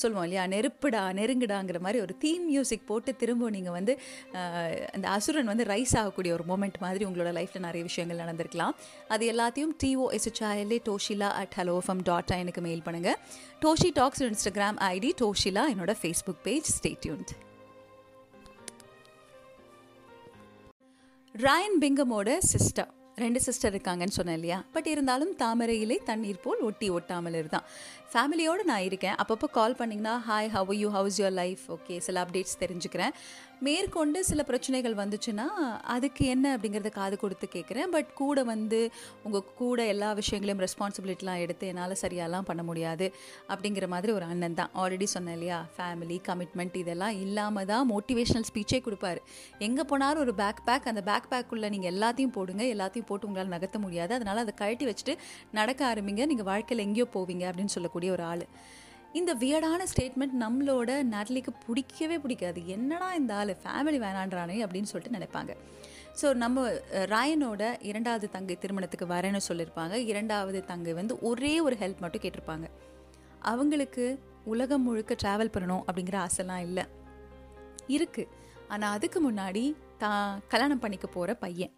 சொல்லுவோம் இல்லையா? நெருப்புடா நெருங்குடாங்கிற மாதிரி ஒரு தீம் மியூசிக் போட்டு திரும்ப நீங்கள் வந்து அந்த அசுரன் வந்து ரைஸ் ஆகக்கூடிய ஒரு மூமெண்ட் மாதிரி உங்களோட லைஃப்பில் நிறைய விஷயங்கள் நடந்திருக்கலாம். அது எல்லாத்தையும் T O S H I L A Toshila at hello FM dot எனக்கு மெயில் பண்ணுங்கள் Toshi talks Instagram ID Toshila என்னோட Facebook page stay tuned Ryan பிங்கமோட sister ரெண்டு சிஸ்டர் இருக்காங்கன்னு சொன்னேன் இல்லையா? பட் இருந்தாலும் தாமரையிலே தண்ணீர் போல் ஒட்டி ஒட்டாமல் இருந்தான் ஃபேமிலியோடு நான் இருக்கேன். அப்பப்போ கால் பண்ணிங்கன்னா hi how you how's your life okay சில அப்டேட்ஸ் தெரிஞ்சுக்கிறேன். மேற்கொண்டு சில பிரச்சனைகள் வந்துச்சுன்னா அதுக்கு என்ன அப்படிங்கிறத காது கொடுத்து கேட்குறேன் பட் கூட வந்து உங்கள் கூட எல்லா விஷயங்களையும் ரெஸ்பான்சிபிலிட்டிலாம் எடுத்து என்னால் சரியாலாம் பண்ண முடியாது அப்படிங்கிற மாதிரி ஒரு அண்ணன் தான். ஆல்ரெடி சொன்னேன் இல்லையா? ஃபேமிலி கமிட்மெண்ட் இதெல்லாம் இல்லாமல் தான் மோட்டிவேஷனல் ஸ்பீச்சே கொடுப்பாரு. எங்கே போனாலும் ஒரு பேக் பேக் அந்த பேக் பேக்குள்ளே நீங்கள் எல்லாத்தையும் போடுங்க. எல்லாத்தையும் போட்டு உங்களால் நகர்த்த முடியாது. அதனால் அதை கழட்டி வச்சுட்டு நடக்க ஆரம்பிங்க. நீங்கள் வாழ்க்கையில் எங்கேயோ போவீங்க அப்படின்னு சொல்லக்கூடிய ஒரு ஆள். இந்த வியர்டான ஸ்டேட்மெண்ட் நம்மளோட நட்லிக்கு பிடிக்கவே பிடிக்காது. என்னடா இந்த ஆள்? ஃபேமிலி வேணான்றானே அப்படின்னு சொல்லிட்டு நினைப்பாங்க. ஸோ நம்ம ராயனோட இரண்டாவது தங்கை திருமணத்துக்கு வரேன்னு சொல்லியிருப்பாங்க. இரண்டாவது தங்கை வந்து ஒரே ஒரு ஹெல்ப் மட்டும் கேட்டிருப்பாங்க. அவங்களுக்கு உலகம் முழுக்க ட்ராவல் பண்ணணும் அப்படிங்கிற ஆசைலாம் இல்லை. இருக்குது ஆனால் அதுக்கு முன்னாடி தான் கல்யாணம் பண்ணிக்க போகிற பையன்.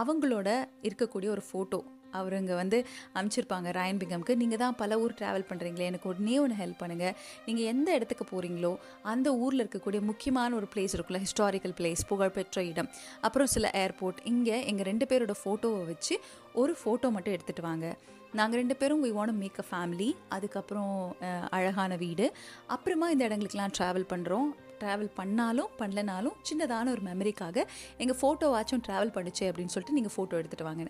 அவங்களோட இருக்கக்கூடிய ஒரு ஃபோட்டோ அவருங்க வந்து அனுப்பிச்சிருப்பாங்க ராயன் பிகம்க்கு நீங்கள் தான் பல ஊர் ட்ராவல் பண்ணுறீங்களே எனக்கு உடனே ஒன்று ஹெல்ப் பண்ணுங்கள் நீங்கள் எந்த இடத்துக்கு போகிறீங்களோ அந்த ஊரில் இருக்கக்கூடிய முக்கியமான ஒரு பிளேஸ் இருக்குல்ல ஹிஸ்டாரிக்கல் பிளேஸ் புகழ்பெற்ற இடம். அப்புறம் சில ஏர்போர்ட் இங்கே எங்கள் ரெண்டு பேரோட ஃபோட்டோவை வச்சு ஒரு ஃபோட்டோ மட்டும் எடுத்துகிட்டு வாங்க. நாங்கள் ரெண்டு பேரும் we want make a family அதுக்கப்புறம் அழகான வீடு. அப்புறமா இந்த இடங்களுக்கெலாம் ட்ராவல் பண்ணுறோம் ட்ராவல் பண்ணாலும் பண்ணலனாலும் சின்னதான ஒரு மெமரிக்காக எங்கள் ஃபோட்டோவாச்சும் ட்ராவல் பண்ணிச்சு அப்படின்னு சொல்லிட்டு நீங்கள் ஃபோட்டோ எடுத்துகிட்டு வாங்க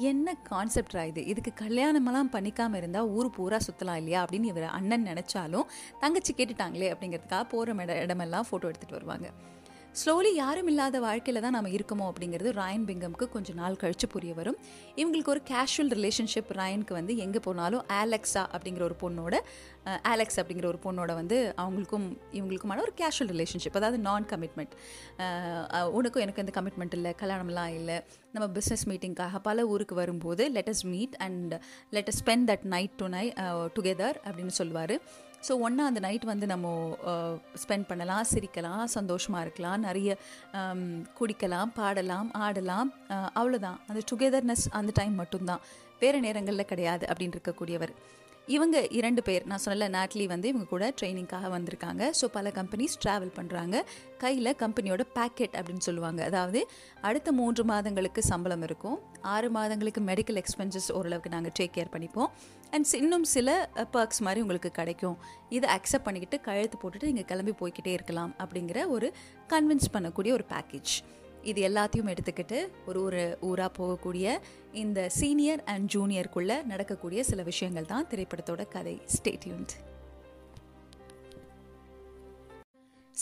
என்ன கான்செப்டா இது? இதுக்கு கல்யாணமெல்லாம் பண்ணிக்காமல் இருந்தால் ஊர் பூரா சுற்றலாம் இல்லையா? அப்படின்னு இவர் அண்ணன் நினச்சாலும் தங்கச்சி கேட்டுட்டாங்களே அப்படிங்கிறதுக்காக போகிற இட இடமெல்லாம் ஃபோட்டோ எடுத்துகிட்டு வருவாங்க. ஸ்லோலி யாரும் இல்லாத வாழ்க்கையில் தான் நம்ம இருக்கோமோ அப்படிங்கிறது ராயன் பிங்கம்க்கு கொஞ்சம் நாள் கழித்து புரிய வரும். இவங்களுக்கு ஒரு கேஷுவல் ரிலேஷன்ஷிப் ராயனுக்கு வந்து எங்கே போனாலும் ஆலெக்ஸா அப்படிங்கிற ஒரு பொண்ணோட ஆலெக்ஸ் அப்படிங்கிற ஒரு பொண்ணோட வந்து அவங்களுக்கும் இவங்களுக்குமான ஒரு கேஷுவல் ரிலேஷன்ஷிப் அதாவது நான் கமிட்மெண்ட் உனக்கும் எனக்கு எந்த கமிட்மெண்ட் இல்லை கல்யாணம்லாம் இல்லை. நம்ம பிஸ்னஸ் மீட்டிங்காக பல ஊருக்கு வரும்போது let's meet and let's spend that night tonight together அப்படின்னு சொல்லுவார். ஸோ ஒன்றா அந்த நைட் வந்து நம்ம ஸ்பெண்ட் பண்ணலாம் சிரிக்கலாம் சந்தோஷமாக இருக்கலாம் நிறைய குடிக்கலாம் பாடலாம் ஆடலாம் அவ்வளோதான் அந்த டுகெதர்னஸ் அந்த டைம் மட்டும்தான். வேறு நேரங்களில் கிடையாது அப்படின்னு இருக்கக்கூடியவர். இவங்க இரண்டு பேர் நான் சொன்னல நாட்லி வந்து இவங்க கூட ட்ரைனிங்காக வந்திருக்காங்க. ஸோ பல கம்பெனிஸ் ட்ராவல் பண்ணுறாங்க கையில் கம்பெனியோட பேக்கெட் அப்படின்னு சொல்லுவாங்க. அதாவது அடுத்த மூன்று மாதங்களுக்கு சம்பளம் இருக்கும். ஆறு மாதங்களுக்கு மெடிக்கல் எக்ஸ்பென்சஸ் ஓரளவுக்கு நாங்கள் டேக் கேர் பண்ணிப்போம். அண்ட் இன்னும் சில பர்க்ஸ் மாதிரி உங்களுக்கு கிடைக்கும். இதை அக்செப்ட் பண்ணிக்கிட்டு கழுத்து போட்டுட்டு நீங்கள் கிளம்பி போய்கிட்டே இருக்கலாம் அப்படிங்கிற ஒரு கன்வின்ஸ் பண்ணக்கூடிய ஒரு பேக்கேஜ் இது எல்லாத்தையும் எடுத்துக்கிட்டு ஒரு ஒரு ஊராக போகக்கூடிய இந்த சீனியர் அண்ட் ஜூனியருக்குள்ளே நடக்கக்கூடிய சில விஷயங்கள் தான் திரைப்படத்தோட கதை. ஸ்டேட்யூன்ட்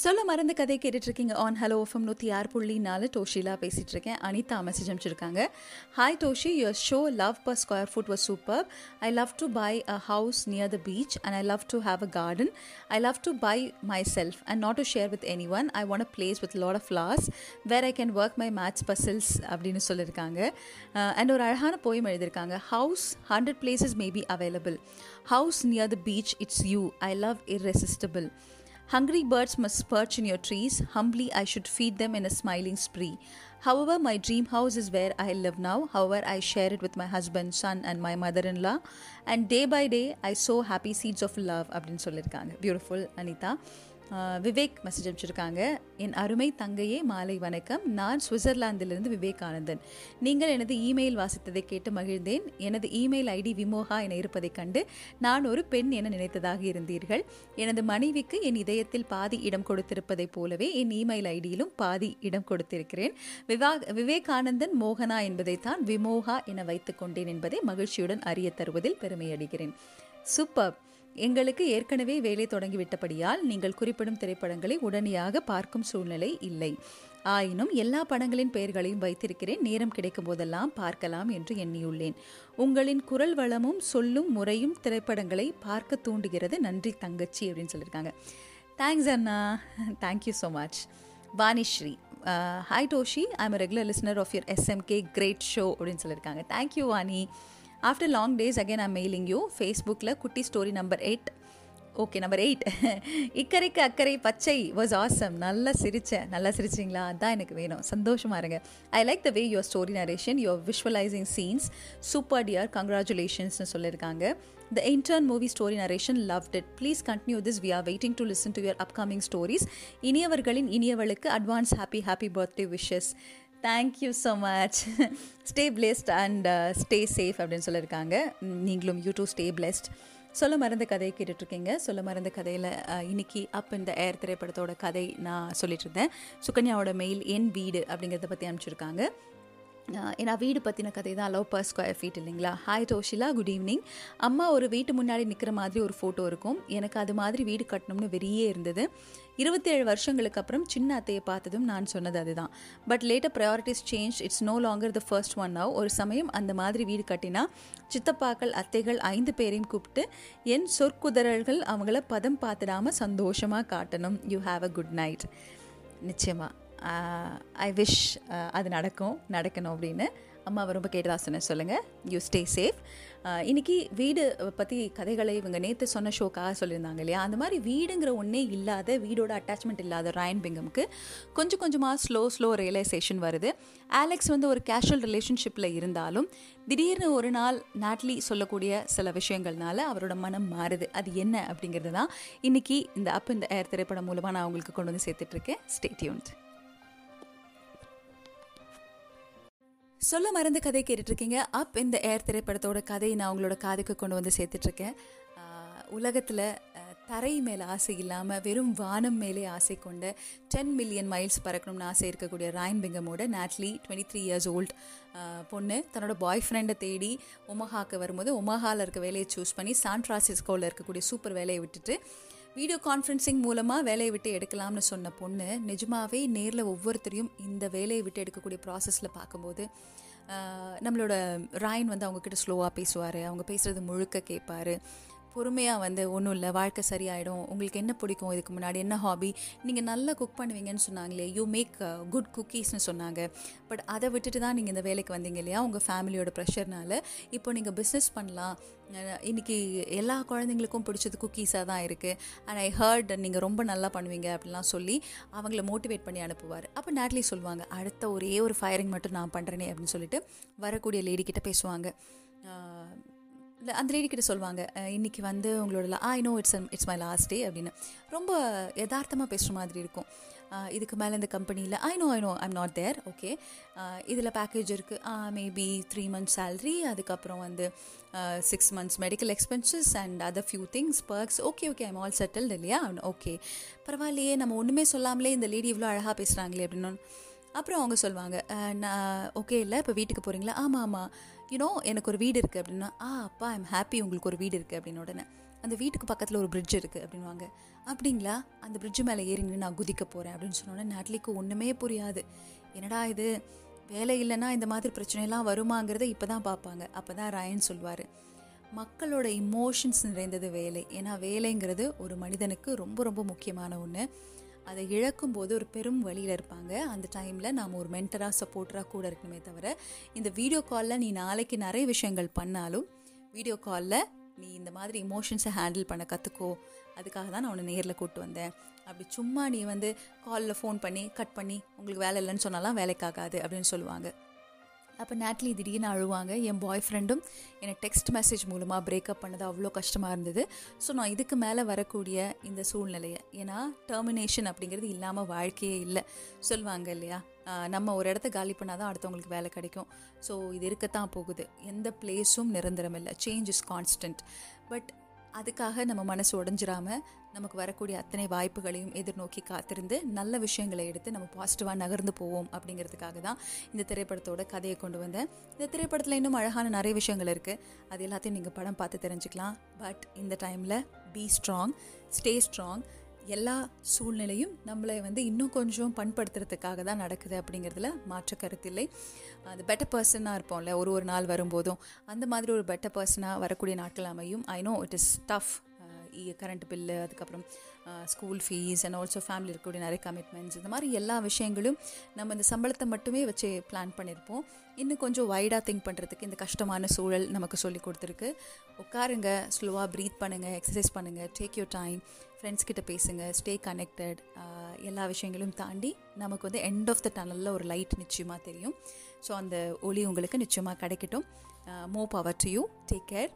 சொல்ல மறந்த கதை கேட்டுட்டு இருக்கீங்க ஆன் ஹலோ எஃப்எம் நூற்றி ஆறு புள்ளி நாலு. டோஷிலா பேசிகிட்டு இருக்கேன் அனிதா மெசேஜ் அனுப்பிச்சிருக்காங்க. Hi Toshi your show love per square foot was super I love to buy a house near the beach and I love to have a garden I love to buy myself and not to share with anyone I want a place with lot of flowers where I can work my match puzzles அப்படின்னு சொல்லியிருக்காங்க and ஒரு அழகான poem எழுதியிருக்காங்க. House hundred places may be available house near the beach it's you I love irresistible Hungry birds must perch in your trees, humbly I should feed them in a smiling spree. However, my dream house is where I live now, however, I share it with my husband, son, and my mother in law. And day by day, I sow happy seeds of love. Beautiful, Anita. Vivek message அனுப்பிச்சிருக்காங்க. என் அருமை தங்கையே மாலை வணக்கம். நான் சுவிட்சர்லாந்திலிருந்து விவேகானந்தன். நீங்கள் எனது email வாசித்ததை கேட்டு மகிழ்ந்தேன். எனது இமெயில் ஐடி விமோகா என இருப்பதைக் கண்டு நான் ஒரு பெண் என நினைத்ததாக இருந்தீர்கள். எனது மனைவிக்கு என் இதயத்தில் பாதி இடம் கொடுத்திருப்பதைப் போலவே என் இமெயில் ஐடியிலும் பாதி இடம் கொடுத்திருக்கிறேன். விவா விவேகானந்தன் மோகனா என்பதைத்தான் விமோகா என வைத்துக் கொண்டேன் என்பதை மகிழ்ச்சியுடன் அறிய தருவதில் பெருமையடைகிறேன் சூப்பர். எங்களுக்கு ஏற்கனவே வேலை தொடங்கிவிட்டபடியால் நீங்கள் குறிப்பிடும் திரைப்படங்களை உடனடியாக பார்க்கும் சூழ்நிலை இல்லை. ஆயினும் எல்லா படங்களின் பெயர்களையும் வைத்திருக்கிறேன். நேரம் கிடைக்கும் போதெல்லாம் பார்க்கலாம் என்று எண்ணியுள்ளேன். உங்களின் குரல் வளமும் சொல்லும் முறையும் திரைப்படங்களை பார்க்க தூண்டுகிறது. நன்றி தங்கச்சி அப்படின்னு சொல்லியிருக்காங்க. Thanks Anna. Thank you so much Vanishree hi Toshi I am regular listener of your S M K great show அப்படின்னு சொல்லியிருக்காங்க. Thank you Vani. After long days again I'm mailing you ஃபேஸ்புக்கில் குட்டி story number eight okay number eight இக்கரைக்கு அக்கறை பச்சை was awesome நல்லா சிரித்தேன் நல்லா சிரிச்சிங்களா? அதான் எனக்கு வேணும். சந்தோஷமாக இருங்க. I like the way your story narration your visualising scenes super dear கங்க்ராச்சுலேஷன்ஸ்னு சொல்லியிருக்காங்க the intern movie story narration love it please continue this we are waiting to listen to your upcoming stories இனியவர்களின் இனியவளுக்கு advance happy happy birthday wishes thank you so much stay blessed and stay safe அப்படின்னு சொல்லியிருக்காங்க. நீங்களும் you two stay blessed சொல்ல மறந்த கதையை கேட்டுட்ருக்கீங்க. சொல்ல மறந்த கதையில் இன்னைக்கு அப் இந்த ஏர் திரைப்படத்தோட கதை நான் சொல்லிட்டு இருந்தேன் சுகன்யாவோட மெயில் என் வீடு அப்படிங்கிறத பற்றி அனுப்பிச்சிருக்காங்க. ஏன்னா வீடு பற்றின கதை தான் லவ் பர் ஸ்கொயர் ஃபீட் இல்லைங்களா? ஹாய் டோஷிலா குட் ஈவினிங் அம்மா ஒரு வீட்டு முன்னாடி நிற்கிற மாதிரி ஒரு ஃபோட்டோ இருக்கும். எனக்கு அது மாதிரி வீடு கட்டணும்னு வெறியே இருந்தது. இருபத்தேழு வருஷங்களுக்கு அப்புறம் சின்ன அத்தையை பார்த்ததும் நான் சொன்னது அதுதான். But later priorities change it's no longer the first one now ஒரு சமயம் அந்த மாதிரி வீடு கட்டினா சித்தப்பாக்கள் அத்தைகள் ஐந்து பேரையும் கூப்பிட்டு என் சொற்குதறல்கள் அவங்கள பதம் பார்த்துடாமல் சந்தோஷமாக காட்டணும். You have a good night நிச்சயமாக ஐ விஷ் அது நடக்கும் நடக்கணும் அப்படின்னு அம்மாவை ரொம்ப கேட்டதா சொன்னேன் சொல்லுங்கள் யூ ஸ்டே சேஃப் இன்றைக்கி வீடு பற்றி கதைகளை இவங்க நேற்று சொன்ன ஷோக்காக சொல்லியிருந்தாங்க இல்லையா? அந்த மாதிரி வீடுங்கிற ஒன்றே இல்லாத வீடோட அட்டாச்மெண்ட் இல்லாத ராயன் பிங்கம்க்கு கொஞ்சம் கொஞ்சமாக ஸ்லோ ஸ்லோ ரியலைசேஷன் வருது. ஆலெக்ஸ் வந்து ஒரு கேஷுவல் ரிலேஷன்ஷிப்பில் இருந்தாலும் திடீர்னு ஒரு நாள் நாட்லி சொல்லக்கூடிய சில விஷயங்கள்னால அவரோட மனம் மாறுது. அது என்ன அப்படிங்கிறது தான் இன்றைக்கி இந்த அப் இந்த ஏர் திரைப்படம் மூலமாக நான் உங்களுக்கு கொண்டு வந்து சேர்த்துட்ருக்கேன் ஸ்டேட்யூன்ட் சொல்ல மறந்த கதை கேட்டுட்ருக்கீங்க. அப் இந்த ஏர் திரைப்படத்தோட கதையை நான் உங்களோட காதுக்கு கொண்டு வந்து சேர்த்துட்ருக்கேன். உலகத்தில் தரை மேலே ஆசை இல்லாமல் வெறும் வானம் மேலே ஆசை கொண்ட டென் மில்லியன் மைல்ஸ் பறக்கணும்னு ஆசை இருக்கக்கூடிய Ryan பிங்கமோட Natalie twenty three years old பொண்ணு. தன்னோட பாய் ஃப்ரெண்டை தேடி ஒமஹாக்கு வரும்போது ஒமஹாவில் இருக்க வேலையை சூஸ் பண்ணி சான் ஃப்ரான்சிஸ்கோவில் இருக்கக்கூடிய சூப்பர் வேலையை விட்டுட்டு வீடியோ கான்ஃபரன்சிங் மூலமாக வேலையை விட்டு எடுக்கலாம்னு சொன்ன பொண்ணு நிஜமாகவே நேரில் ஒவ்வொருத்தரையும் இந்த வேலையை விட்டு எடுக்கக்கூடிய ப்ராசஸில் பார்க்கும்போது நம்மளோட ராயன் வந்து அவங்கக்கிட்ட ஸ்லோவாக பேசுவார். அவங்க பேசுகிறது முழுக்க கேட்பார். பொறுமையாக வந்து ஒன்றும் இல்லை வாழ்க்கை சரியாயிடும். உங்களுக்கு என்ன பிடிக்கும்? இதுக்கு முன்னாடி என்ன ஹாபி நீங்கள் நல்லா குக் பண்ணுவீங்கன்னு சொன்னாங்களே யூ மேக் குட் குக்கீஸ்னு சொன்னாங்க. பட் அதை விட்டுட்டு தான் நீங்கள் இந்த வேலைக்கு வந்தீங்க இல்லையா? உங்கள் ஃபேமிலியோட ப்ரெஷர்னால இப்போ நீங்கள் பிஸ்னஸ் பண்ணலாம். இன்றைக்கி எல்லா குழந்தைங்களுக்கும் பிடிச்சது குக்கீஸாக தான் இருக்குது அண்ட் ஐ ஹர்ட் நீங்கள் ரொம்ப நல்லா பண்ணுவீங்க அப்படிலாம் சொல்லி அவங்கள மோட்டிவேட் பண்ணி அனுப்புவார். அப்போ நேட்லி சொல்லுவாங்க அடுத்த ஒரே ஒரு ஃபயரிங் மட்டும் நான் பண்ணுறேனே அப்படின்னு சொல்லிட்டு வரக்கூடிய லேடிக்கிட்ட பேசுவாங்க. அந்த லேடி கிட்ட சொல்லுவாங்க இன்றைக்கி வந்து உங்களோட I know it's it's my last day அப்படின்னு. ரொம்ப யதார்த்தமாக பேசுகிற மாதிரி இருக்கும். இதுக்கு மேலே இந்த கம்பெனியில் I know I know I'm not there okay இதில் பேக்கேஜ் இருக்குது மேபி த்ரீ மந்த்ஸ் சேல்ரி அதுக்கப்புறம் வந்து six months medical expenses and other few things perks okay okay I'm all settled இல்லையா? ஓகே பரவாயில்லையே நம்ம ஒன்றுமே சொல்லாமலே இந்த லேடி இவ்வளோ அழகாக பேசுகிறாங்களே அப்படின்னு. அப்புறம் அவங்க சொல்லுவாங்க நான் ஓகே இல்லை இப்போ வீட்டுக்கு போகிறீங்களா ஆமாம் ஆமாம் யூனோ எனக்கு ஒரு வீடு இருக்குது அப்படின்னா ஆ அப்பா ஐம் ஹாப்பி உங்களுக்கு ஒரு வீடு இருக்குது அப்படின்னு உடனே அந்த வீட்டுக்கு பக்கத்தில் ஒரு பிரிட்ஜ் இருக்குது அப்படின்வாங்க அப்படிங்களா? அந்த பிரிட்ஜு மேலே ஏறிங்க நான் குதிக்க போகிறேன் அப்படின்னு சொன்னோன்னே நாட்லிக்கு ஒன்றுமே புரியாது. என்னடா இது? வேலை இல்லைன்னா இந்த மாதிரி பிரச்சனைலாம் வருமாங்கிறத இப்போ தான் பார்ப்பாங்க அப்போ தான் ராயன் சொல்வார். மக்களோட இமோஷன்ஸ் நிறைந்தது வேலை. ஏன்னா வேலைங்கிறது ஒரு மனிதனுக்கு ரொம்ப ரொம்ப முக்கியமான ஒன்று அதை இழக்கும் போது ஒரு பெரும் வழியில் இருப்பாங்க. அந்த டைமில் நாம் ஒரு மென்டராக சப்போர்ட்டராக கூட இருக்கணுமே தவிர இந்த வீடியோ காலில் நீ நாளைக்கு நிறைய விஷயங்கள் பண்ணாலும் வீடியோ காலில் நீ இந்த மாதிரி இமோஷன்ஸை ஹேண்டில் பண்ண கற்றுக்கோ அதுக்காக தான் நான் உன்னை நேரில் கூப்பிட்டு வந்தேன். அப்படி சும்மா நீ வந்து காலில் ஃபோன் பண்ணி கட் பண்ணி உங்களுக்கு வேலை இல்லைன்னு சொன்னாலாம் வேலைக்காகாது அப்படின்னு சொல்லுவாங்க. அப்போ நேட்லி திடீர்னு அழுவாங்க. என் பாய் ஃப்ரெண்டும் எனக்கு டெக்ஸ்ட் மெசேஜ் மூலமாக பிரேக்கப் பண்ணது அவ்வளோ கஷ்டமாக இருந்தது. ஸோ நான் இதுக்கு மேலே வரக்கூடிய இந்த சூழ்நிலையை ஏன்னா டெர்மினேஷன் அப்படிங்கிறது இல்லாமல் வாழ்க்கையே இல்லை. சொல்லுவாங்க இல்லையா? நம்ம ஒரு இடத்த காலி பண்ணால் தான் அடுத்தவங்களுக்கு வேலை கிடைக்கும். ஸோ இது இருக்கத்தான் போகுது. எந்த பிளேஸும் நிரந்தரம் இல்லை. சேஞ்ச் இஸ் கான்ஸ்டன்ட் பட் அதுக்காக நம்ம மனசு உடஞ்சிராம நமக்கு வரக்கூடிய அத்தனை வாய்ப்புகளையும் எதிர்நோக்கி காத்திருந்து நல்ல விஷயங்களை எடுத்து நம்ம பாசிட்டிவாக நகர்ந்து போவோம் அப்படிங்கிறதுக்காக தான் இந்த திரைப்படத்தோட கதையை கொண்டு வந்தேன். இந்த திரைப்படத்தில் இன்னும் அழகான நிறைய விஷயங்கள் இருக்குது அது எல்லாத்தையும் நீங்கள் படம் பார்த்து தெரிஞ்சுக்கலாம். பட் இந்த டைமில் பி ஸ்ட்ராங் ஸ்டே ஸ்ட்ராங் எல்லா சூழ்நிலையும் நம்மளை வந்து இன்னும் கொஞ்சம் பண்படுத்துறதுக்காக தான் நடக்குது அப்படிங்கிறதுல மாற்று கருத்தில்லை அது பெட்டர் பர்சனாக இருப்போம்ல ஒரு ஒரு நாள் வரும்போதும். அந்த மாதிரி ஒரு பெட்டர் பர்சனாக வரக்கூடிய நாட்கள் அமையும். I know it is tough current bill அதுக்கப்புறம் school fees and also family இருக்கக்கூடிய நிறைய கமிட்மெண்ட்ஸ் இந்த மாதிரி எல்லா விஷயங்களும் நம்ம இந்த சம்பளத்தை மட்டுமே வச்சு பிளான் பண்ணியிருப்போம். இன்னும் கொஞ்சம் வைடாக திங்க் பண்ணுறதுக்கு இந்த கஷ்டமான சூழல் நமக்கு சொல்லி கொடுத்துருக்கு. உட்காருங்க ஸ்லோவாக ப்ரீத் பண்ணுங்கள் எக்ஸசைஸ் பண்ணுங்கள் டேக் யூர் டைம் ஃப்ரெண்ட்ஸ் கிட்ட பேசுங்க ஸ்டே கனெக்டட் எல்லா விஷயங்களும் தாண்டி நமக்கு வந்து எண்ட் ஆஃப் த டனலில் ஒரு லைட் நிச்சயமாக தெரியும். ஸோ அந்த ஒளி உங்களுக்கு நிச்சயமாக கிடைக்கட்டும். மோ power to you take care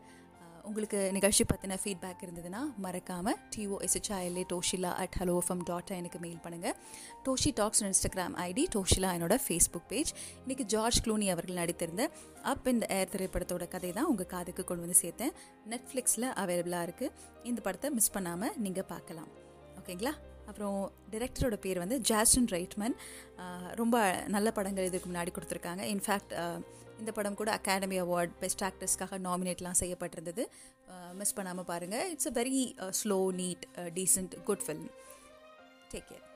உங்களுக்கு நிகழ்ச்சி பற்றின ஃபீட்பேக் இருந்ததுன்னா மறக்காமல் டிஓஎஸ்ஹெச்ஐஎல்ஏ டோஷிலா அட் ஹலோ எஃப்எம் டாட் எனக்கு மெயில் பண்ணுங்கள் டோஷி டாக்ஸ் இன்ஸ்டாகிராம் ஐடி டோஷிலா என்னோட ஃபேஸ்புக் பேஜ் இன்றைக்கி ஜார்ஜ் க்ளூனி அவர்கள் நடித்திருந்த அப் இந்த ஏர் திரைப்படத்தோட கதை தான் உங்கள் காதுக்கு கொண்டு வந்து சேர்த்தேன். நெட்ஃப்ளிக்ஸில் அவைலபிளாக இருக்குது இந்த படத்தை மிஸ் பண்ணாமல் நீங்கள் பார்க்கலாம். ஓகேங்களா? அப்புறம் டிரெக்டரோட பேர் வந்து ஜாஸ்டன் ரைட்மன் ரொம்ப நல்ல படங்கள் இதுக்கு முன்னாடி கொடுத்துருக்காங்க. இன்ஃபேக்ட் இந்த படம் கூட அகாடமி அவார்ட் பெஸ்ட் ஆக்டர்ஸ்க்காக நாமினேட்லாம் செய்யப்பட்டிருந்தது. மிஸ் பண்ணாமல் பாருங்கள் it's a very slow neat decent good film take care